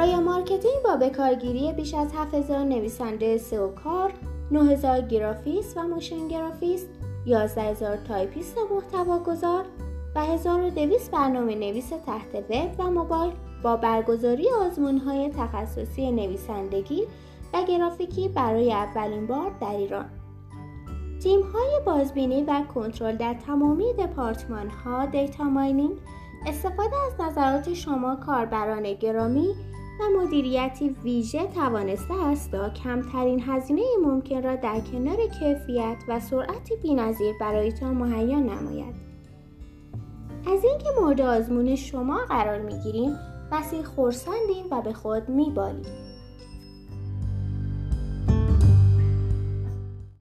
رایا مارکتینگ با بکارگیری بیش از 7000 نویسنده سئو کار، 9000 گرافیست و موشن گرافیست، 11000 تایپیست محتوا گذار و 1200 برنامه نویس تحت وب و موبایل با برگزاری های تخصصی نویسندگی و گرافیکی برای اولین بار در ایران. تیم های بازبینی و کنترل در تمامی دپارتمان ها data mining استفاده از نظرات شما کاربران گرامی و مدیریتی ویژه توانسته است تا کمترین هزینه ممکن را در کنار کیفیت و سرعتی بینظیر برایتان مهیا نماید. از اینکه مورد آزمون شما قرار می‌گیریم بسی خورسندیم و به خود میبالیم